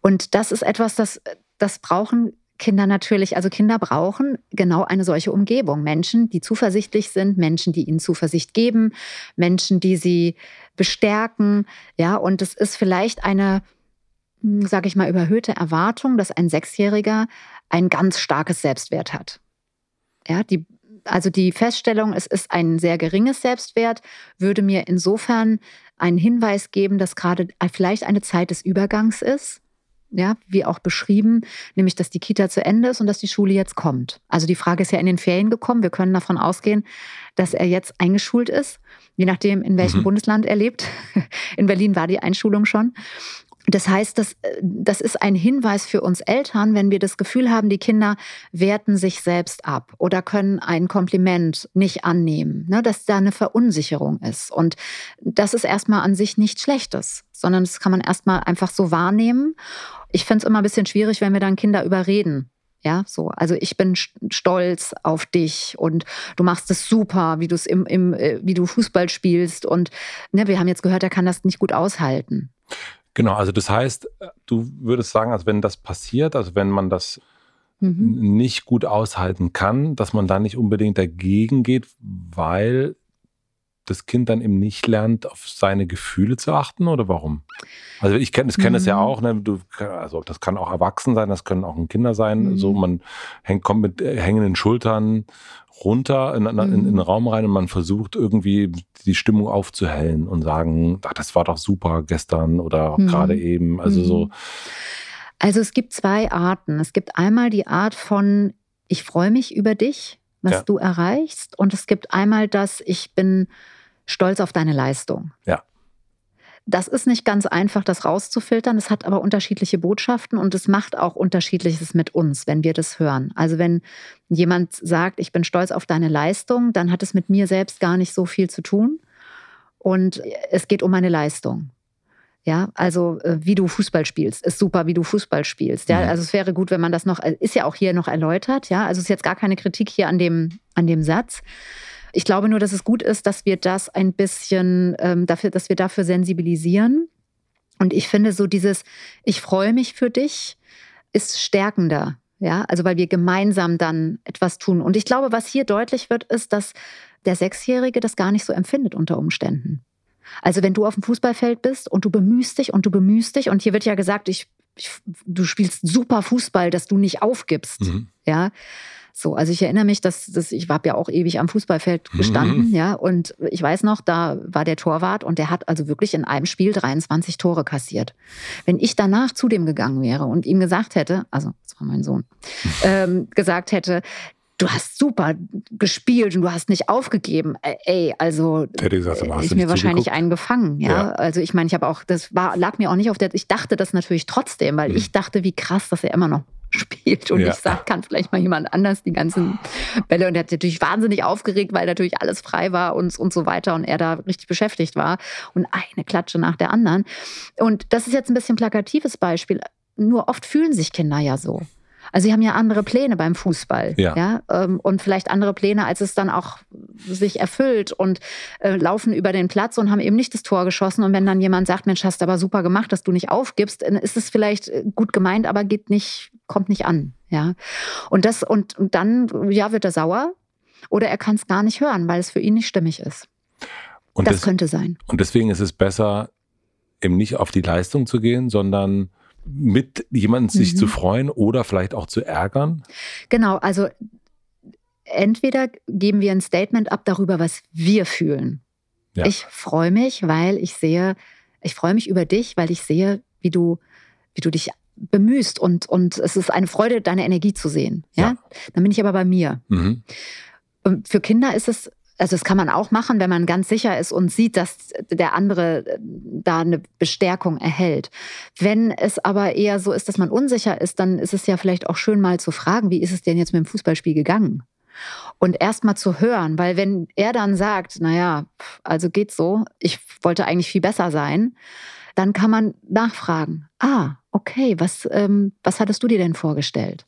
Und das ist etwas, das, das brauchen Kinder natürlich, also Kinder brauchen genau eine solche Umgebung. Menschen, die zuversichtlich sind, Menschen, die ihnen Zuversicht geben, Menschen, die sie bestärken. Ja, und es ist vielleicht eine, hm, sage ich mal, überhöhte Erwartung, dass ein Sechsjähriger ein ganz starkes Selbstwert hat. Ja, die, also die Feststellung, es ist ein sehr geringes Selbstwert, würde mir insofern einen Hinweis geben, dass gerade vielleicht eine Zeit des Übergangs ist ja, wie auch beschrieben, nämlich dass die Kita zu Ende ist und dass die Schule jetzt kommt. Also die Frage ist ja in den Ferien gekommen. Wir können davon ausgehen, dass er jetzt eingeschult ist, je nachdem, in welchem mhm. Bundesland er lebt. (laughs) In Berlin war die Einschulung schon. Das heißt, das, das ist ein Hinweis für uns Eltern, wenn wir das Gefühl haben, die Kinder werten sich selbst ab oder können ein Kompliment nicht annehmen, ne, dass da eine Verunsicherung ist. Und das ist erstmal an sich nichts Schlechtes, sondern das kann man erstmal einfach so wahrnehmen. Ich finde es immer ein bisschen schwierig, wenn wir dann Kinder überreden. Ja, so. Also ich bin stolz auf dich und du machst es super, wie du es im, im, äh, wie du Fußball spielst. Und ne, wir haben jetzt gehört, er kann das nicht gut aushalten. Genau, also das heißt, du würdest sagen, also wenn das passiert, also wenn man das mhm. nicht gut aushalten kann, dass man da nicht unbedingt dagegen geht, weil das Kind dann eben nicht lernt, auf seine Gefühle zu achten oder warum? Also ich kenne kenn das ja mhm. auch, ne? du, also das kann auch erwachsen sein, das können auch Kinder sein. Mhm. So man hängt, kommt mit äh, hängenden Schultern runter in, in, in, den mhm. Raum rein und man versucht irgendwie die Stimmung aufzuhellen und sagen, ach, das war doch super gestern oder mhm. gerade eben. Also so. Mhm. Also es gibt zwei Arten. Es gibt einmal die Art von, ich freue mich über dich, was ja. du erreichst. Und es gibt einmal das, ich bin stolz auf deine Leistung. Ja. Das ist nicht ganz einfach, das rauszufiltern. Es hat aber unterschiedliche Botschaften und es macht auch unterschiedliches mit uns, wenn wir das hören. Also wenn jemand sagt, ich bin stolz auf deine Leistung, dann hat es mit mir selbst gar nicht so viel zu tun. Und es geht um meine Leistung. Ja, also äh, wie du Fußball spielst, ist super, wie du Fußball spielst. Ja, mhm. also es wäre gut, wenn man das noch, äh, ist ja auch hier noch erläutert. Ja, also es ist jetzt gar keine Kritik hier an dem, an dem Satz. Ich glaube nur, dass es gut ist, dass wir das ein bisschen ähm, dafür, dass wir dafür sensibilisieren. Und ich finde so dieses, ich freue mich für dich, ist stärkender. Ja, also weil wir gemeinsam dann etwas tun. Und ich glaube, was hier deutlich wird, ist, dass der Sechsjährige das gar nicht so empfindet unter Umständen. Also wenn du auf dem Fußballfeld bist und du bemühst dich und du bemühst dich und hier wird ja gesagt, ich, ich du spielst super Fußball, dass du nicht aufgibst. Mhm. Ja. So, also ich erinnere mich, dass, dass ich habe ja auch ewig am Fußballfeld mhm. gestanden, mhm. ja, und ich weiß noch, da war der Torwart und der hat also wirklich in einem Spiel 23 Tore kassiert. Wenn ich danach zu dem gegangen wäre und ihm gesagt hätte, also das war mein Sohn, (laughs) ähm, gesagt hätte, du hast super gespielt und du hast nicht aufgegeben. Ey, also Hätte gesagt, aber ist mir wahrscheinlich einen gefangen. Ja? ja. Also ich meine, ich habe auch, das war, lag mir auch nicht auf der, ich dachte das natürlich trotzdem, weil mhm. ich dachte, wie krass, dass er immer noch spielt und ja. ich sag, kann vielleicht mal jemand anders die ganzen Bälle und er hat natürlich wahnsinnig aufgeregt, weil natürlich alles frei war und, und so weiter und er da richtig beschäftigt war und eine Klatsche nach der anderen. Und das ist jetzt ein bisschen plakatives Beispiel. Nur oft fühlen sich Kinder ja so. Also sie haben ja andere Pläne beim Fußball. Ja. ja ähm, und vielleicht andere Pläne, als es dann auch sich erfüllt und äh, laufen über den Platz und haben eben nicht das Tor geschossen. Und wenn dann jemand sagt, Mensch, hast du aber super gemacht, dass du nicht aufgibst, dann ist es vielleicht äh, gut gemeint, aber geht nicht, kommt nicht an. Ja. Und das, und, und dann, ja, wird er sauer oder er kann es gar nicht hören, weil es für ihn nicht stimmig ist. Und das, das könnte sein. Und deswegen ist es besser, eben nicht auf die Leistung zu gehen, sondern mit jemandem sich mhm. zu freuen oder vielleicht auch zu ärgern? Genau, also entweder geben wir ein Statement ab darüber, was wir fühlen. Ja. Ich freue mich, weil ich sehe, ich freue mich über dich, weil ich sehe, wie du, wie du dich bemühst und, und es ist eine Freude, deine Energie zu sehen. Ja? ja. Dann bin ich aber bei mir. Mhm. Für Kinder ist es also das kann man auch machen, wenn man ganz sicher ist und sieht, dass der andere äh, da eine Bestärkung erhält. Wenn es aber eher so ist, dass man unsicher ist, dann ist es ja vielleicht auch schön mal zu fragen, wie ist es denn jetzt mit dem Fußballspiel gegangen? Und erst mal zu hören, weil wenn er dann sagt, naja, also geht's so, ich wollte eigentlich viel besser sein, dann kann man nachfragen. Ah, okay, was, ähm, was hattest du dir denn vorgestellt?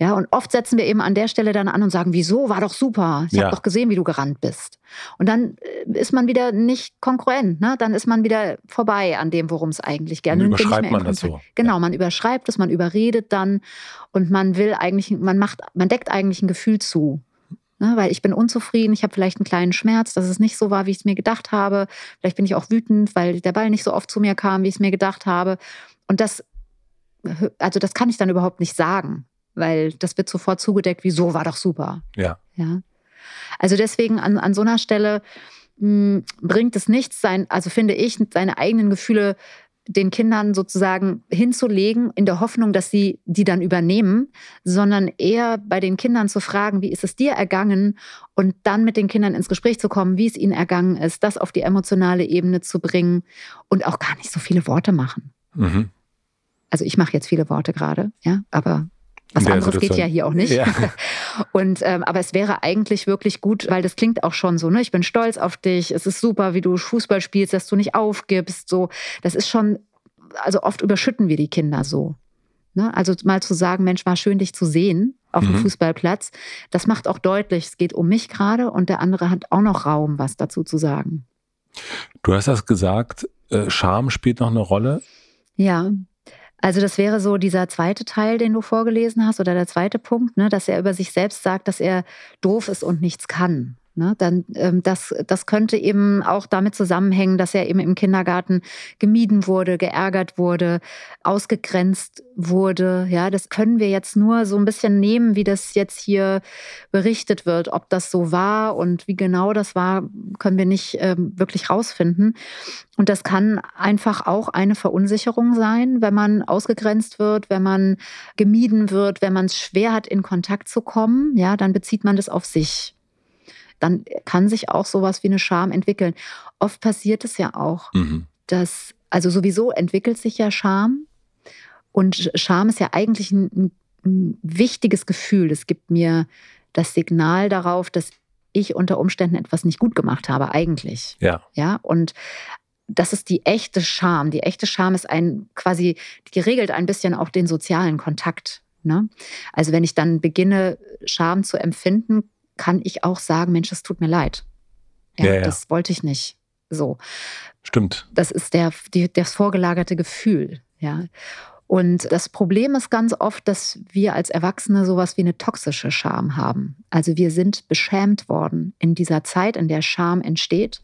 Ja, und oft setzen wir eben an der Stelle dann an und sagen, wieso, war doch super. Ich ja. habe doch gesehen, wie du gerannt bist. Und dann äh, ist man wieder nicht konkurrent, ne? Dann ist man wieder vorbei an dem, worum es eigentlich gerne geht. Überschreibt man das so. Genau, ja. man überschreibt es, man überredet dann und man will eigentlich, man macht, man deckt eigentlich ein Gefühl zu. Ne, weil ich bin unzufrieden, ich habe vielleicht einen kleinen Schmerz, dass es nicht so war, wie ich es mir gedacht habe. Vielleicht bin ich auch wütend, weil der Ball nicht so oft zu mir kam, wie ich es mir gedacht habe. Und das, also das kann ich dann überhaupt nicht sagen weil das wird sofort zugedeckt, wieso war doch super. Ja. ja? Also deswegen an, an so einer Stelle mh, hm, bringt es nichts, sein, also finde ich, seine eigenen Gefühle den Kindern sozusagen hinzulegen, in der Hoffnung, dass sie die dann übernehmen, sondern eher bei den Kindern zu fragen, wie ist es dir ergangen und dann mit den Kindern ins Gespräch zu kommen, wie es ihnen ergangen ist, das auf die emotionale Ebene zu bringen und auch gar nicht so viele Worte machen. Mhm. Also ich mache jetzt viele Worte gerade, ja, aber was anderes geht ja hier auch nicht. Ja. (laughs) Und ähm, aber es wäre eigentlich wirklich gut, weil das klingt auch schon so, ne? Ich bin stolz auf dich, es ist super, wie du Fußball spielst, dass du nicht aufgibst. So, das ist schon, also oft überschütten wir die Kinder so. Ne? Also mal zu sagen, Mensch, war schön, dich zu sehen auf mhm. dem Fußballplatz, das macht auch deutlich, es geht um mich gerade und der andere hat auch noch Raum, was dazu zu sagen. Du hast das gesagt, äh, Scham spielt noch eine Rolle. Ja. Also das wäre so dieser zweite Teil, den du vorgelesen hast, oder der zweite Punkt, ne, dass er über sich selbst sagt, dass er doof ist und nichts kann. Ne? Dann, ähm, das, das könnte eben auch damit zusammenhängen, dass er eben im Kindergarten gemieden wurde, geärgert wurde, ausgegrenzt wurde. Ja, das können wir jetzt nur so ein bisschen nehmen, wie das jetzt hier berichtet wird. Ob das so war und wie genau das war, können wir nicht ähm, wirklich rausfinden. Und das kann einfach auch eine Verunsicherung sein, wenn man ausgegrenzt wird, wenn man gemieden wird, wenn man es schwer hat, in Kontakt zu kommen. Ja, dann bezieht man das auf sich dann kann sich auch sowas wie eine Scham entwickeln. Oft passiert es ja auch, mhm. dass, also sowieso entwickelt sich ja Scham. Und Scham ist ja eigentlich ein, ein wichtiges Gefühl. Es gibt mir das Signal darauf, dass ich unter Umständen etwas nicht gut gemacht habe, eigentlich. Ja. Ja. Und das ist die echte Scham. Die echte Scham ist ein quasi, die regelt ein bisschen auch den sozialen Kontakt. Ne? Also wenn ich dann beginne, Scham zu empfinden, kann ich auch sagen, Mensch, das tut mir leid. Ja, ja, ja. Das wollte ich nicht. So. Stimmt. Das ist der, die, das vorgelagerte Gefühl. Ja. Und das Problem ist ganz oft, dass wir als Erwachsene sowas wie eine toxische Scham haben. Also wir sind beschämt worden in dieser Zeit, in der Scham entsteht.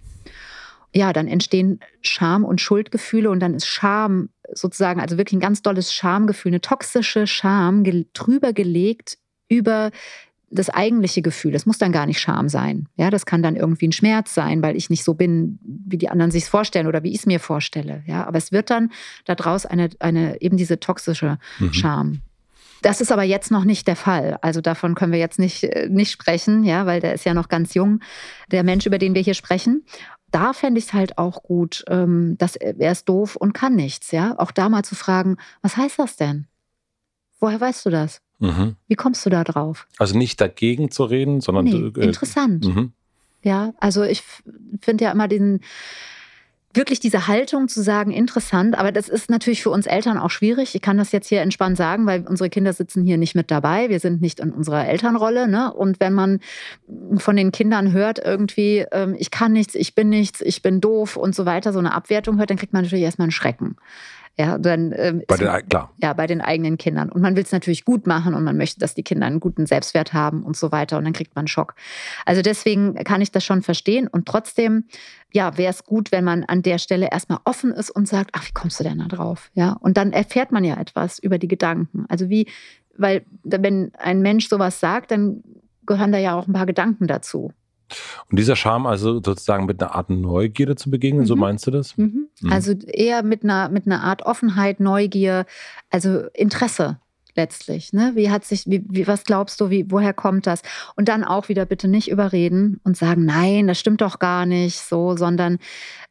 Ja, dann entstehen Scham- und Schuldgefühle und dann ist Scham sozusagen, also wirklich ein ganz dolles Schamgefühl, eine toxische Scham drüber gelegt über das eigentliche Gefühl. Das muss dann gar nicht Scham sein. Ja, das kann dann irgendwie ein Schmerz sein, weil ich nicht so bin, wie die anderen sich vorstellen oder wie ich es mir vorstelle. Ja, aber es wird dann daraus eine, eine eben diese toxische mhm. Scham. Das ist aber jetzt noch nicht der Fall. Also davon können wir jetzt nicht, äh, nicht sprechen, ja, weil der ist ja noch ganz jung, der Mensch, über den wir hier sprechen. Da fände ich es halt auch gut, ähm, dass er ist doof und kann nichts, ja. Auch da mal zu fragen, was heißt das denn? Woher weißt du das? Mhm. Wie kommst du da drauf? Also nicht dagegen zu reden, sondern. Nee, äh, interessant. Mhm. Ja, also ich finde ja immer diesen wirklich diese Haltung zu sagen, interessant, aber das ist natürlich für uns Eltern auch schwierig. Ich kann das jetzt hier entspannt sagen, weil unsere Kinder sitzen hier nicht mit dabei. Wir sind nicht in unserer Elternrolle. Ne? Und wenn man von den Kindern hört, irgendwie, ähm, ich kann nichts, ich bin nichts, ich bin doof und so weiter, so eine Abwertung hört, dann kriegt man natürlich erstmal einen Schrecken. Ja, dann, ähm, bei den, klar. Ja, bei den eigenen Kindern. Und man will es natürlich gut machen und man möchte, dass die Kinder einen guten Selbstwert haben und so weiter. Und dann kriegt man einen Schock. Also deswegen kann ich das schon verstehen. Und trotzdem, ja, wäre es gut, wenn man an der Stelle erstmal offen ist und sagt, ach, wie kommst du denn da drauf? Ja, und dann erfährt man ja etwas über die Gedanken. Also wie, weil wenn ein Mensch sowas sagt, dann gehören da ja auch ein paar Gedanken dazu. Und dieser Charme also sozusagen mit einer Art Neugierde zu begegnen, mhm. so meinst du das? Mhm. Mhm. Also eher mit einer, mit einer Art Offenheit, Neugier, also Interesse letztlich. Ne? Wie hat sich, wie, wie, was glaubst du, wie, woher kommt das? Und dann auch wieder bitte nicht überreden und sagen, nein, das stimmt doch gar nicht so, sondern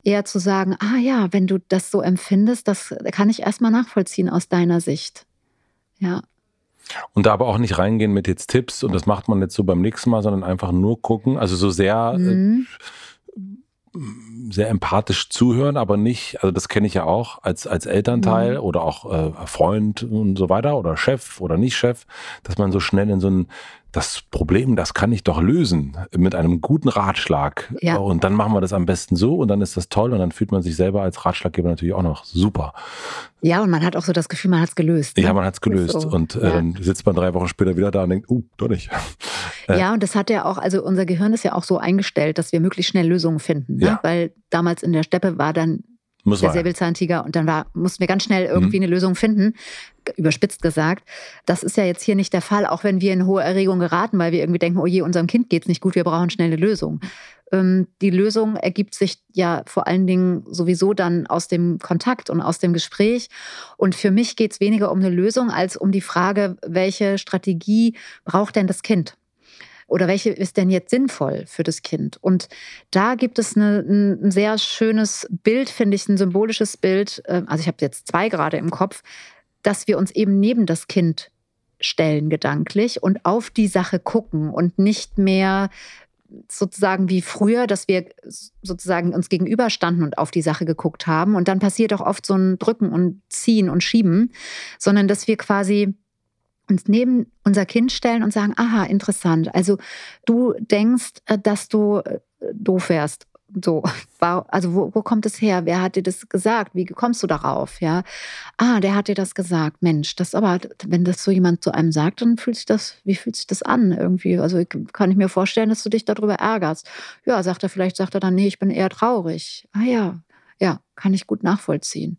eher zu sagen, ah ja, wenn du das so empfindest, das kann ich erstmal nachvollziehen aus deiner Sicht. Ja. Und da aber auch nicht reingehen mit jetzt Tipps und das macht man jetzt so beim nächsten Mal, sondern einfach nur gucken. Also so sehr, äh, mhm. äh, sehr empathisch zuhören, aber nicht, also das kenne ich ja auch als, als Elternteil mhm. oder auch äh, Freund und so weiter oder Chef oder nicht Chef, dass man so schnell in so ein das Problem, das kann ich doch lösen mit einem guten Ratschlag. Ja. Und dann machen wir das am besten so und dann ist das toll und dann fühlt man sich selber als Ratschlaggeber natürlich auch noch super. Ja, und man hat auch so das Gefühl, man hat es gelöst. Ne? Ja, man hat es gelöst. So. Und äh, ja. dann sitzt man drei Wochen später wieder da und denkt, uh, doch nicht. (laughs) Äh. Ja, und das hat ja auch, also unser Gehirn ist ja auch so eingestellt, dass wir möglichst schnell Lösungen finden. Ne? Ja. Weil damals in der Steppe war dann muss der Säbelzahntiger. Und dann war, mussten wir ganz schnell irgendwie mhm. eine Lösung finden, überspitzt gesagt. Das ist ja jetzt hier nicht der Fall, auch wenn wir in hohe Erregung geraten, weil wir irgendwie denken, oh je, unserem Kind geht es nicht gut, wir brauchen schnelle Lösung. Ähm, die Lösung ergibt sich ja vor allen Dingen sowieso dann aus dem Kontakt und aus dem Gespräch. Und für mich geht es weniger um eine Lösung als um die Frage, welche Strategie braucht denn das Kind? Oder welche ist denn jetzt sinnvoll für das Kind? Und da gibt es eine, ein sehr schönes Bild, finde ich, ein symbolisches Bild. Ähm, also ich habe jetzt zwei gerade im Kopf, dass wir uns eben neben das Kind stellen gedanklich und auf die Sache gucken und nicht mehr sozusagen wie früher, dass wir sozusagen uns gegenüberstanden und auf die Sache geguckt haben. Und dann passiert auch oft so ein Drücken und Ziehen und Schieben, sondern dass wir quasi uns neben unser Kind stellen und sagen, aha, interessant. Also du denkst, äh, dass du äh, doof wärst. So, (laughs) also wo, wo kommt es her? Wer hat dir das gesagt? Wie kommst du darauf? Ja, ah, der hat dir das gesagt. Mensch, das aber, wenn das so jemand zu einem sagt, dann fühlt sich das, wie fühlt sich das an irgendwie? Also kann ich mir vorstellen, dass du dich darüber ärgerst. Ja, sagt er vielleicht, sagt er dann, nee, ich bin eher traurig. Ah ja, ja, kann ich gut nachvollziehen.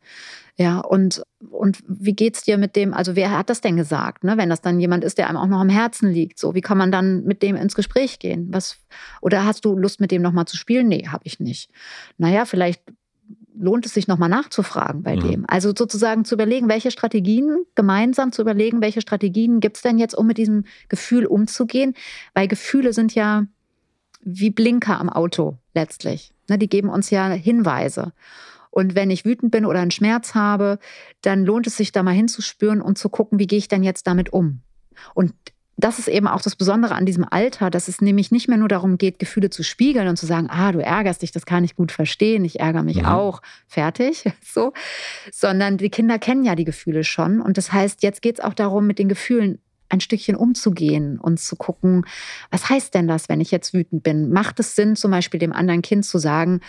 Ja, und, und wie geht's dir mit dem, also wer hat das denn gesagt, ne? wenn das dann jemand ist, der einem auch noch am Herzen liegt? So, wie kann man dann mit dem ins Gespräch gehen? Was, oder hast du Lust, mit dem nochmal zu spielen? Nee, habe ich nicht. Naja, vielleicht lohnt es sich nochmal nachzufragen bei mhm. dem. Also sozusagen zu überlegen, welche Strategien, gemeinsam zu überlegen, welche Strategien gibt es denn jetzt, um mit diesem Gefühl umzugehen? Weil Gefühle sind ja wie Blinker am Auto letztlich. Ne, die geben uns ja Hinweise. Und wenn ich wütend bin oder einen Schmerz habe, dann lohnt es sich da mal hinzuspüren und zu gucken, wie gehe ich denn jetzt damit um. Und das ist eben auch das Besondere an diesem Alter, dass es nämlich nicht mehr nur darum geht, Gefühle zu spiegeln und zu sagen, ah, du ärgerst dich, das kann ich gut verstehen, ich ärgere mich mhm. auch, fertig, (laughs) so, sondern die Kinder kennen ja die Gefühle schon. Und das heißt, jetzt geht es auch darum, mit den Gefühlen ein Stückchen umzugehen und zu gucken, was heißt denn das, wenn ich jetzt wütend bin? Macht es Sinn, zum Beispiel dem anderen Kind zu sagen,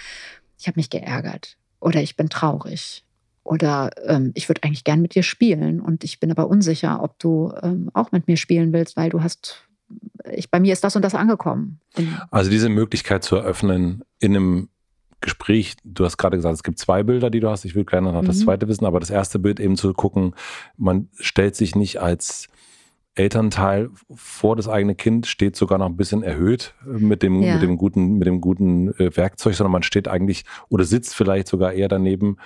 ich habe mich geärgert oder ich bin traurig oder ähm, ich würde eigentlich gern mit dir spielen und ich bin aber unsicher, ob du ähm, auch mit mir spielen willst, weil du hast, ich, bei mir ist das und das angekommen. Also diese Möglichkeit zu eröffnen in einem Gespräch, du hast gerade gesagt, es gibt zwei Bilder, die du hast. Ich will gerne noch mhm. das zweite wissen, aber das erste Bild eben zu gucken, man stellt sich nicht als Elternteil vor das eigene Kind steht sogar noch ein bisschen erhöht mit dem, ja. mit dem guten, mit dem guten äh, Werkzeug, sondern man steht eigentlich oder sitzt vielleicht sogar eher daneben.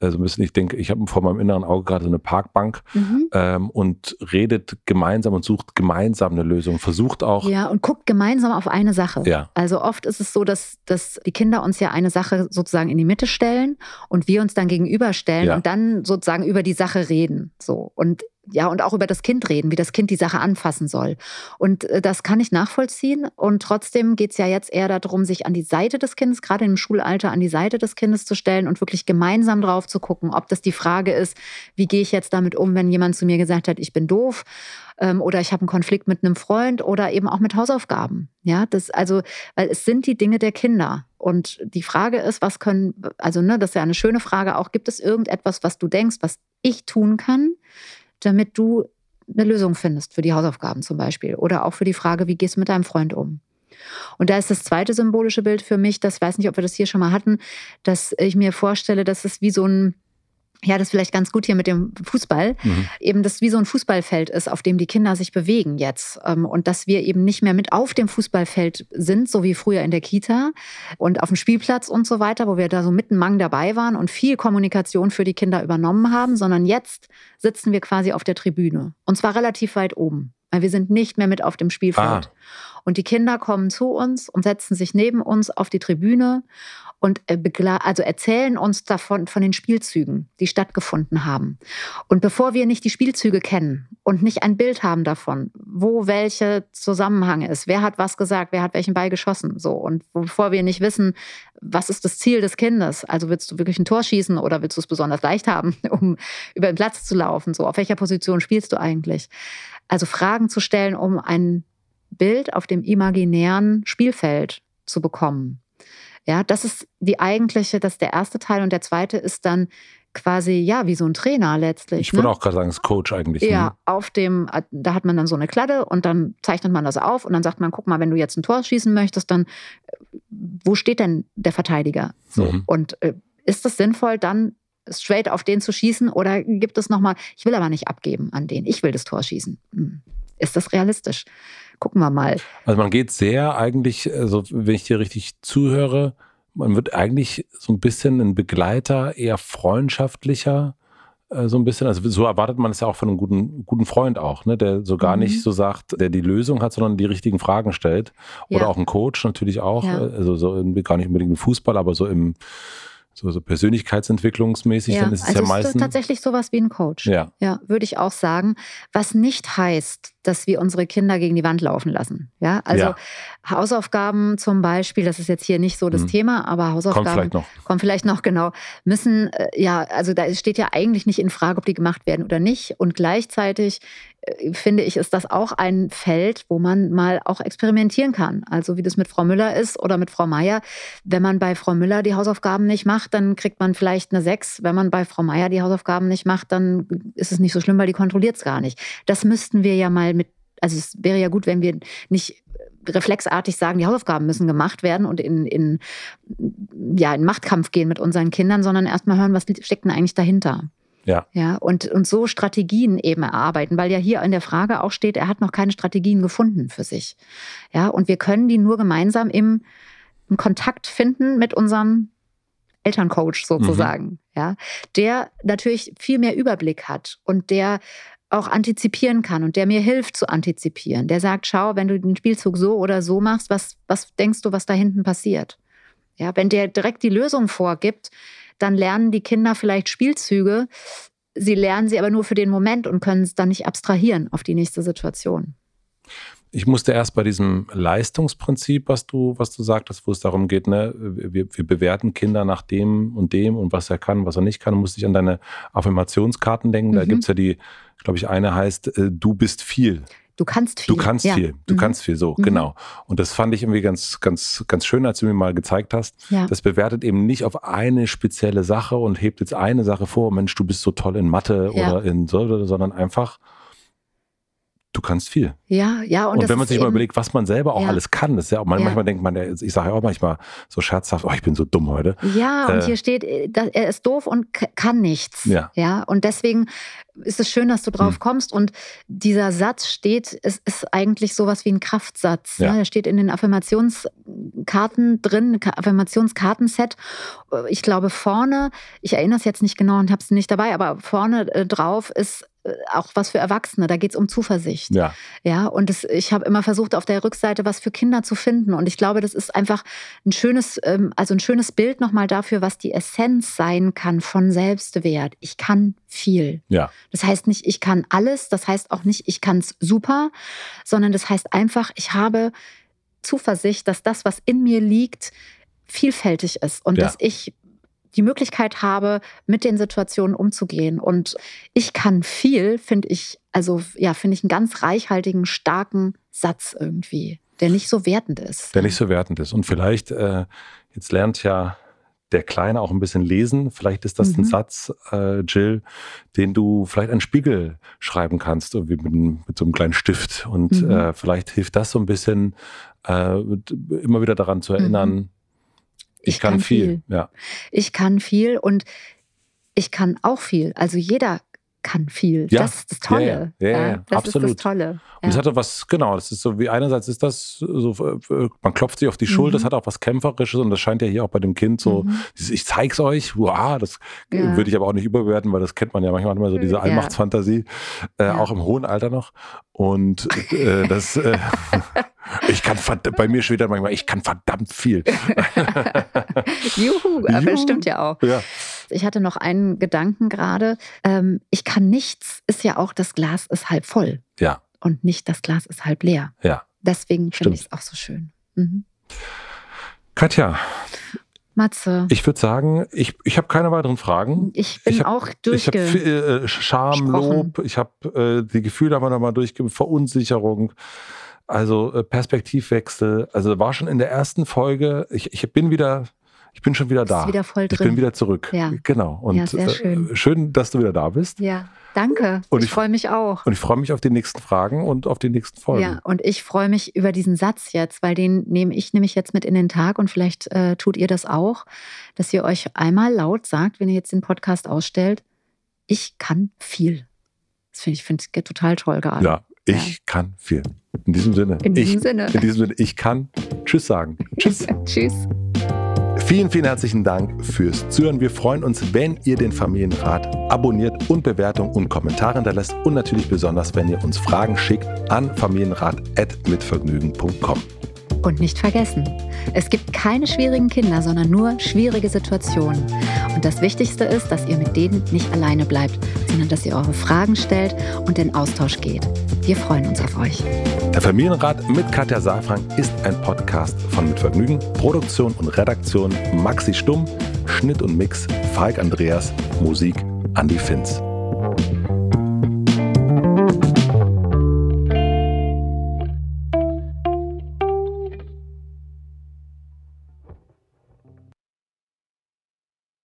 Also ein bisschen, ich denke, ich habe vor meinem inneren Auge gerade so eine Parkbank mhm. ähm, und redet gemeinsam und sucht gemeinsam eine Lösung, versucht auch. Ja, und guckt gemeinsam auf eine Sache. Ja. Also oft ist es so, dass, dass die Kinder uns ja eine Sache sozusagen in die Mitte stellen und wir uns dann gegenüberstellen ja. und dann sozusagen über die Sache reden. So. Und ja, und auch über das Kind reden, wie das Kind die Sache anfassen soll. Und äh, das kann ich nachvollziehen. Und trotzdem geht es ja jetzt eher darum, sich an die Seite des Kindes, gerade im Schulalter, an die Seite des Kindes zu stellen und wirklich gemeinsam drauf zu gucken, ob das die Frage ist, wie gehe ich jetzt damit um, wenn jemand zu mir gesagt hat, ich bin doof ähm, oder ich habe einen Konflikt mit einem Freund oder eben auch mit Hausaufgaben. Ja, das also, weil es sind die Dinge der Kinder. Und die Frage ist, was können, also ne, das ist ja eine schöne Frage auch, gibt es irgendetwas, was du denkst, was ich tun kann, damit du eine Lösung findest für die Hausaufgaben zum Beispiel oder auch für die Frage, wie gehst du mit deinem Freund um? Und da ist das zweite symbolische Bild für mich, das weiß nicht, ob wir das hier schon mal hatten, dass ich mir vorstelle, dass es wie so ein ja, das ist vielleicht ganz gut hier mit dem Fußball, mhm. eben das wie so ein Fußballfeld ist, auf dem die Kinder sich bewegen jetzt. Ähm, und dass wir eben nicht mehr mit auf dem Fußballfeld sind, so wie früher in der Kita und auf dem Spielplatz und so weiter, wo wir da so mitten Mang dabei waren und viel Kommunikation für die Kinder übernommen haben, sondern jetzt sitzen wir quasi auf der Tribüne. Und zwar relativ weit oben. Weil wir sind nicht mehr mit auf dem Spielfeld. Ah. Und die Kinder kommen zu uns und setzen sich neben uns auf die Tribüne und äh, also erzählen uns davon von den Spielzügen, die stattgefunden haben. Und bevor wir nicht die Spielzüge kennen und nicht ein Bild haben davon, wo welche Zusammenhang ist, wer hat was gesagt, wer hat welchen Ball geschossen, so und bevor wir nicht wissen, was ist das Ziel des Kindes, also willst du wirklich ein Tor schießen oder willst du es besonders leicht haben, (laughs) um über den Platz zu laufen, so auf welcher Position spielst du eigentlich? Also Fragen zu stellen, um ein Bild auf dem imaginären Spielfeld zu bekommen. Ja, das ist die eigentliche, das ist der erste Teil und der zweite ist dann quasi, ja, wie so ein Trainer letztlich. Ich würde ne? auch gerade sagen, das Coach eigentlich. Ja, ne? auf dem, da hat man dann so eine Kladde und dann zeichnet man das auf und dann sagt man, guck mal, wenn du jetzt ein Tor schießen möchtest, dann wo steht denn der Verteidiger? So. Mhm. Und äh, ist es sinnvoll, dann straight auf den zu schießen oder gibt es nochmal, ich will aber nicht abgeben an den, ich will das Tor schießen. Hm. Ist das realistisch? Gucken wir mal. Also man geht sehr eigentlich, also wenn ich dir richtig zuhöre, man wird eigentlich so ein bisschen ein Begleiter, eher freundschaftlicher, äh, so ein bisschen. Also so erwartet man es ja auch von einem guten, guten Freund auch, ne? der so gar mhm. nicht so sagt, der die Lösung hat, sondern die richtigen Fragen stellt. Oder ja. auch ein Coach natürlich auch. Ja. Also so gar nicht unbedingt im Fußball, aber so im so, so persönlichkeitsentwicklungsmäßig, ja, dann ist es also ja meistens. Ist tatsächlich sowas wie ein Coach. Ja. Ja, würde ich auch sagen. Was nicht heißt, dass wir unsere Kinder gegen die Wand laufen lassen. Ja, also ja. Hausaufgaben zum Beispiel, das ist jetzt hier nicht so das mhm. Thema, aber Hausaufgaben. Kommt vielleicht noch. Kommt vielleicht noch, genau. Müssen, äh, ja, also da steht ja eigentlich nicht in Frage, ob die gemacht werden oder nicht. Und gleichzeitig finde ich, ist das auch ein Feld, wo man mal auch experimentieren kann. Also wie das mit Frau Müller ist oder mit Frau Meier. Wenn man bei Frau Müller die Hausaufgaben nicht macht, dann kriegt man vielleicht eine 6. Wenn man bei Frau Meier die Hausaufgaben nicht macht, dann ist es nicht so schlimm, weil die kontrolliert es gar nicht. Das müssten wir ja mal mit, also es wäre ja gut, wenn wir nicht reflexartig sagen, die Hausaufgaben müssen gemacht werden und in, in, ja, in Machtkampf gehen mit unseren Kindern, sondern erstmal hören, was steckt denn eigentlich dahinter. Ja. Ja, und, und so Strategien eben erarbeiten, weil ja hier in der Frage auch steht, er hat noch keine Strategien gefunden für sich. Ja, und wir können die nur gemeinsam im, im Kontakt finden mit unserem Elterncoach sozusagen, mhm. ja, der natürlich viel mehr Überblick hat und der auch antizipieren kann und der mir hilft zu antizipieren. Der sagt, schau, wenn du den Spielzug so oder so machst, was, was denkst du, was da hinten passiert? Ja, wenn der direkt die Lösung vorgibt, dann lernen die Kinder vielleicht Spielzüge. Sie lernen sie aber nur für den Moment und können es dann nicht abstrahieren auf die nächste Situation. Ich musste erst bei diesem Leistungsprinzip, was du, was du sagtest, wo es darum geht, ne, wir, wir bewerten Kinder nach dem und dem und was er kann, was er nicht kann, musste ich an deine Affirmationskarten denken. Da mhm. gibt es ja die, glaube ich, eine heißt, äh, du bist viel. Du kannst viel. Du kannst ja. viel. Du mhm. kannst viel, so, mhm. genau. Und das fand ich irgendwie ganz, ganz, ganz schön, als du mir mal gezeigt hast. Ja. Das bewertet eben nicht auf eine spezielle Sache und hebt jetzt eine Sache vor, Mensch, du bist so toll in Mathe ja. oder in so, sondern einfach, du kannst viel. Ja, ja. Und, und wenn man sich mal überlegt, was man selber auch ja. alles kann, das ist ja auch, manchmal ja. denkt man, ich sage ja auch manchmal so scherzhaft, oh, ich bin so dumm heute. Ja, und äh, hier steht, äh, er ist doof und kann nichts. Ja. ja. Und deswegen ist es schön, dass du drauf hm. kommst. Und dieser Satz steht, es ist eigentlich sowas wie ein Kraftsatz. Ja. Ne? Der steht in den Affirmationskarten drin, Affirmationskartenset. Ich glaube, vorne, ich erinnere es jetzt nicht genau und habe es nicht dabei, aber vorne äh, drauf ist äh, auch was für Erwachsene. Da geht es um Zuversicht. Ja. Ja, und das, ich habe immer versucht, auf der Rückseite was für Kinder zu finden. Und ich glaube, das ist einfach ein schönes, ähm, also ein schönes Bild nochmal dafür, was die Essenz sein kann von Selbstwert. Ich kann viel. Ja. Das heißt nicht, ich kann alles. Das heißt auch nicht, ich kann es super, sondern das heißt einfach, ich habe Zuversicht, dass das, was in mir liegt, vielfältig ist und ja. dass ich die Möglichkeit habe, mit den Situationen umzugehen. Und ich kann viel, finde ich, also ja, finde ich einen ganz reichhaltigen, starken Satz irgendwie, der nicht so wertend ist. Der nicht so wertend ist. Und vielleicht, äh, jetzt lernt ja der Kleine auch ein bisschen lesen. Vielleicht ist das mhm. ein Satz, äh, Jill, den du vielleicht einen Spiegel schreiben kannst, irgendwie mit, mit so einem kleinen Stift. Und mhm. äh, vielleicht hilft das so ein bisschen, äh, immer wieder daran zu erinnern, mhm. Ich, ich kann, kann viel. viel. Ja. Ich kann viel und ich kann auch viel. Also jeder kann viel. Ja. Das ist das Tolle. Ja, ja, ja das absolut. ist das Tolle. Und es hat auch was, genau, das ist so wie einerseits ist das so, äh, man klopft sich auf die Schulter, mhm. das hat auch was Kämpferisches und das scheint ja hier auch bei dem Kind so, mhm. ich zeig's euch, wow, das würde ich aber auch nicht überbewerten, weil das kennt man ja manchmal immer so diese Allmachtsfantasie, äh, auch im hohen Alter noch. Und äh, das, äh, (laughs) ich kann bei mir dann manchmal, ich kann verdammt viel. (laughs) Juhu, aber Juhu. stimmt ja auch. Ja. Ich hatte noch einen Gedanken gerade. Ähm, ich kann nichts, ist ja auch, das Glas ist halb voll. Ja. Und nicht das Glas ist halb leer. Ja. Deswegen finde ich es auch so schön. Mhm. Katja. Matze. Ich würde sagen, ich, ich habe keine weiteren Fragen. Ich bin ich hab, auch durchge... Ich habe äh, Scham, Lob, ich habe äh, die Gefühle aber nochmal durchgegeben, Verunsicherung. Also äh, Perspektivwechsel. Also war schon in der ersten Folge. Ich, ich bin wieder, ich bin schon wieder da. Wieder. Ich bin wieder zurück. Ja. Genau. Und ja, sehr schön. Äh, schön, dass du wieder da bist. Ja, danke. Und ich, ich freue mich auch. Und ich freue mich auf die nächsten Fragen und auf die nächsten Folgen. Ja, und ich freue mich über diesen Satz jetzt, weil den nehme ich nämlich jetzt mit in den Tag und vielleicht äh, tut ihr das auch, dass ihr euch einmal laut sagt, wenn ihr jetzt den Podcast ausstellt, ich kann viel. Das finde ich, find ich total toll gerade. Ja, ich ja. kann viel. In diesem Sinne. In diesem ich, Sinne. In diesem Sinne, ich kann Tschüss sagen. (laughs) Tschüss. Tschüss. Vielen, vielen herzlichen Dank fürs Zuhören. Wir freuen uns, wenn ihr den Familienrat abonniert und Bewertungen und Kommentare hinterlässt und natürlich besonders, wenn ihr uns Fragen schickt an familienrat.mitvergnügen.com. Und nicht vergessen, es gibt keine schwierigen Kinder, sondern nur schwierige Situationen. Und das Wichtigste ist, dass ihr mit denen nicht alleine bleibt, sondern dass ihr eure Fragen stellt und in Austausch geht. Wir freuen uns auf euch. Der Familienrat mit Katja Saalfrank ist ein Podcast von Mit Vergnügen, Produktion und Redaktion Maxi Stumm, Schnitt und Mix Falk Andreas, Musik Andy Finz.